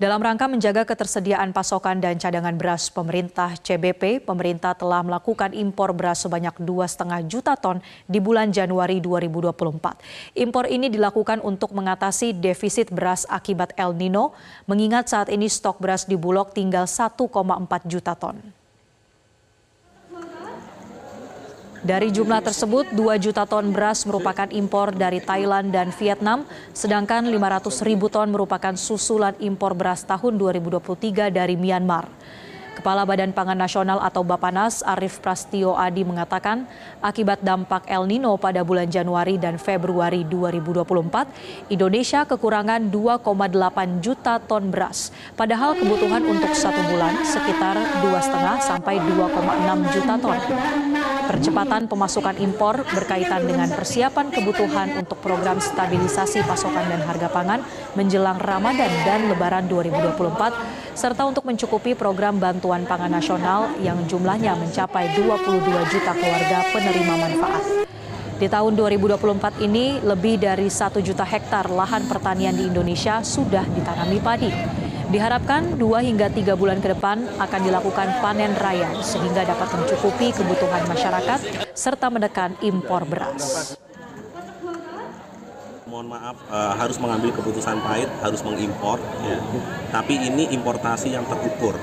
Dalam rangka menjaga ketersediaan pasokan dan cadangan beras pemerintah CBP, pemerintah telah melakukan impor beras sebanyak 2,5 juta ton di bulan Januari 2024. Impor ini dilakukan untuk mengatasi defisit beras akibat El Nino, mengingat saat ini stok beras di Bulog tinggal 1,4 juta ton. Dari jumlah tersebut, 2 juta ton beras merupakan impor dari Thailand dan Vietnam, sedangkan 500 ribu ton merupakan susulan impor beras tahun 2023 dari Myanmar. Kepala Badan Pangan Nasional atau Bapanas Arif Prastio Adi mengatakan akibat dampak El Nino pada bulan Januari dan Februari 2024, Indonesia kekurangan 2,8 juta ton beras. Padahal kebutuhan untuk satu bulan sekitar 2,5 sampai 2,6 juta ton. Percepatan pemasukan impor berkaitan dengan persiapan kebutuhan untuk program stabilisasi pasokan dan harga pangan menjelang Ramadan dan Lebaran 2024 serta untuk mencukupi program bantuan pangan nasional yang jumlahnya mencapai 22 juta keluarga penerima manfaat. Di tahun 2024 ini, lebih dari satu juta hektar lahan pertanian di Indonesia sudah ditanami padi. Diharapkan dua hingga tiga bulan ke depan akan dilakukan panen raya sehingga dapat mencukupi kebutuhan masyarakat serta menekan impor beras mohon maaf uh, harus mengambil keputusan pahit harus mengimpor ya. tapi ini importasi yang terukur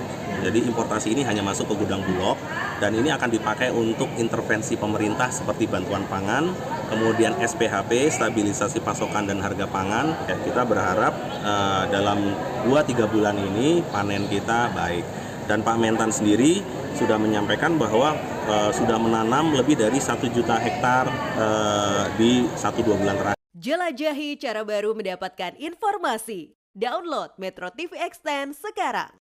jadi importasi ini hanya masuk ke gudang bulog dan ini akan dipakai untuk intervensi pemerintah seperti bantuan pangan kemudian SPHP stabilisasi pasokan dan harga pangan ya, kita berharap uh, dalam 2-3 bulan ini panen kita baik dan Pak Mentan sendiri sudah menyampaikan bahwa uh, sudah menanam lebih dari satu juta hektar uh, di satu dua bulan terakhir. Jelajahi cara baru mendapatkan informasi. Download Metro TV Extend sekarang.